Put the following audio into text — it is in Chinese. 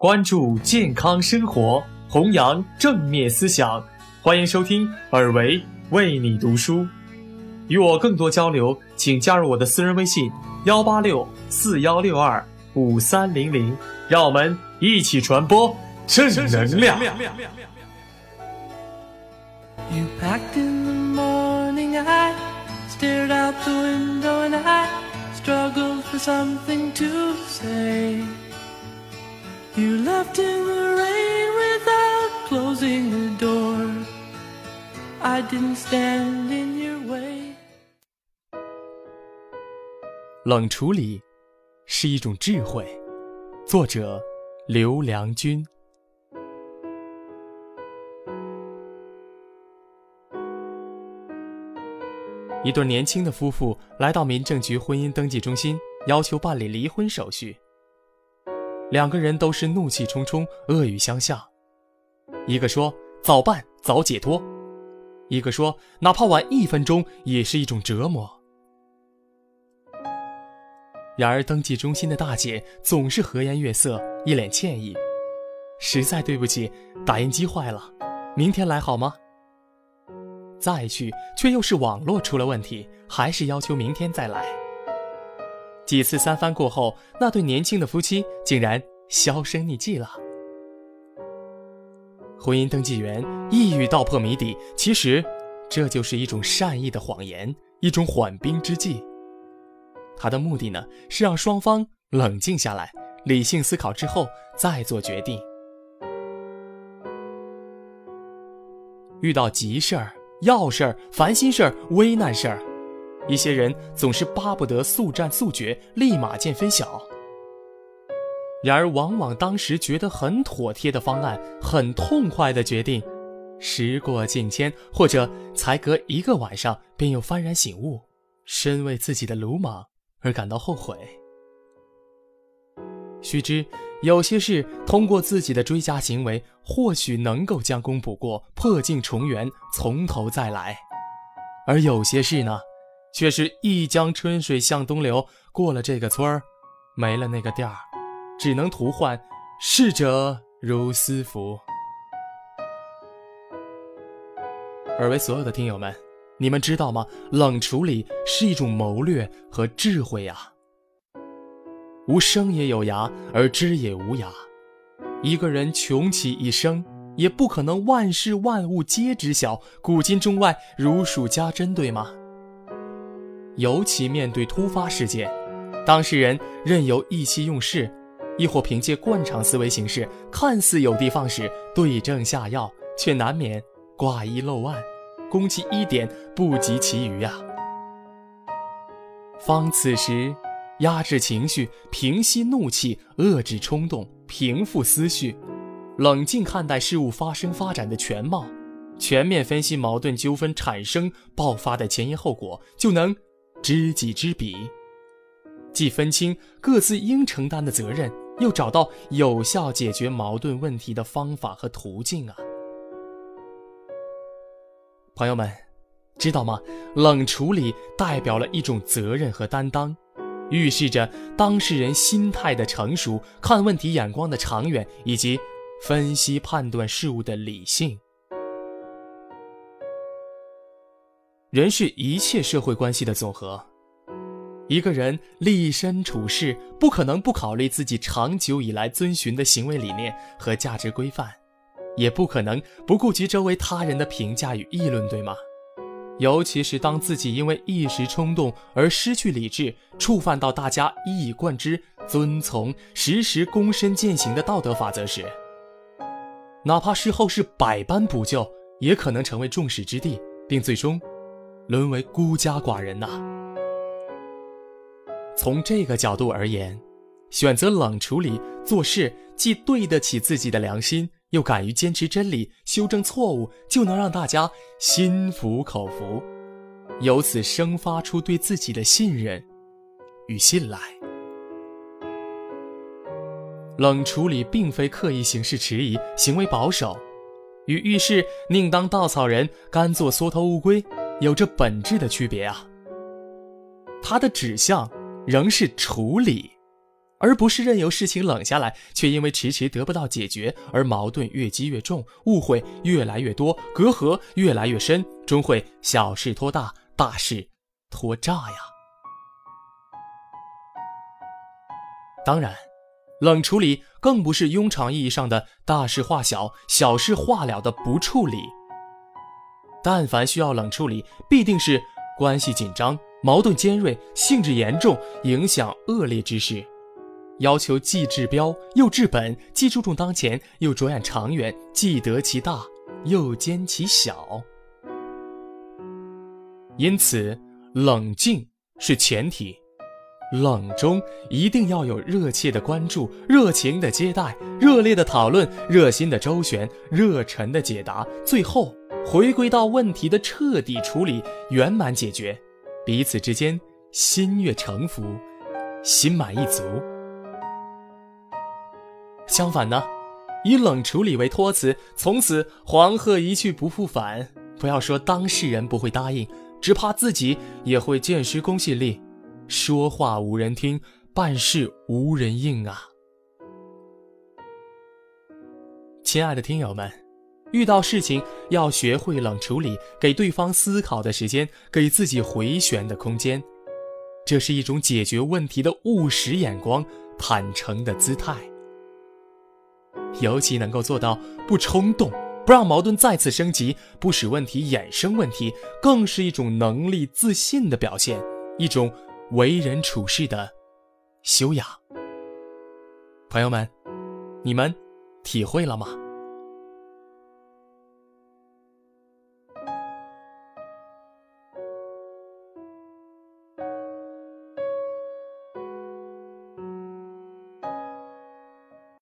关注健康生活，弘扬正面思想。欢迎收听尔维为你读书。与我更多交流，请加入我的私人微信：幺八六四幺六二五三零零。让我们一起传播正能量。You packed in the morning, I stared out the window and I struggled for something to say. You left in the rain without closing the door. I didn't stand in your way. 冷处理是一种智慧。作者：刘良君。一对年轻的夫妇来到民政局婚姻登记中心，要求办理离婚手续。两个人都是怒气冲冲、恶语相向，一个说早办早解脱，一个说哪怕晚一分钟也是一种折磨。然而，登记中心的大姐总是和颜悦色，一脸歉意：“实在对不起，打印机坏了，明天来好吗？”再去，却又是网络出了问题，还是要求明天再来。几次三番过后，那对年轻的夫妻竟然销声匿迹了。婚姻登记员一语道破谜底，其实这就是一种善意的谎言，一种缓兵之计。他的目的呢，是让双方冷静下来，理性思考之后再做决定。遇到急事儿、要事儿、烦心事儿、危难事儿，一些人总是巴不得速战速决，立马见分晓。然而，往往当时觉得很妥帖的方案、很痛快的决定，时过境迁，或者才隔一个晚上，便又幡然醒悟，深为自己的鲁莽而感到后悔。须知，有些事通过自己的追加行为，或许能够将功补过，破镜重圆，从头再来；而有些事呢，却是一江春水向东流，过了这个村儿，没了那个店儿，只能徒唤逝者如斯夫。而为所有的听友们。你们知道吗？冷处理是一种谋略和智慧呀。无声也有涯，而知也无涯。一个人穷其一生，也不可能万事万物皆知晓，古今中外如数家珍，对吗？尤其面对突发事件，当事人任由意气用事，亦或凭借惯常思维行事，看似有的放矢，对症下药，却难免挂一漏万。攻其一点，不及其余啊！方此时，压制情绪，平息怒气，遏制冲动，平复思绪，冷静看待事物发生发展的全貌，全面分析矛盾纠纷产生爆发的前因后果，就能知己知彼，既分清各自应承担的责任，又找到有效解决矛盾问题的方法和途径啊！朋友们，知道吗？冷处理代表了一种责任和担当，预示着当事人心态的成熟、看问题眼光的长远，以及分析判断事物的理性。人是一切社会关系的总和，一个人立身处世，不可能不考虑自己长久以来遵循的行为理念和价值规范。也不可能不顾及周围他人的评价与议论，对吗？尤其是当自己因为一时冲动而失去理智，触犯到大家一以贯之遵从、时时躬身践行的道德法则时，哪怕事后是百般补救，也可能成为众矢之的，并最终沦为孤家寡人呐。从这个角度而言，选择冷处理做事，既对得起自己的良心。又敢于坚持真理、修正错误，就能让大家心服口服，由此生发出对自己的信任与信赖。冷处理并非刻意行事迟疑、行为保守，与遇事宁当稻草人、甘做缩头乌龟有着本质的区别啊。它的指向仍是处理，而不是任由事情冷下来，却因为迟迟得不到解决而矛盾越积越重，误会越来越多，隔阂越来越深，终会小事拖大，大事拖炸呀。当然，冷处理更不是庸常意义上的大事化小、小事化了的不处理。但凡需要冷处理，必定是关系紧张、矛盾尖锐、性质严重、影响恶劣之事。要求既治标又治本，既注重当前又着眼长远，既得其大又兼其小。因此，冷静是前提，冷中一定要有热切的关注、热情的接待、热烈的讨论、热心的周旋、热忱的解答，最后回归到问题的彻底处理、圆满解决，彼此之间心悦诚服，心满意足。相反呢，以冷处理为托词，从此黄鹤一去不复返。不要说当事人不会答应，只怕自己也会渐失公信力，说话无人听，办事无人应啊！亲爱的听友们，遇到事情要学会冷处理，给对方思考的时间，给自己回旋的空间，这是一种解决问题的务实眼光，坦诚的姿态。尤其能够做到不冲动，不让矛盾再次升级，不使问题衍生问题，更是一种能力自信的表现，一种为人处事的修养。朋友们，你们体会了吗？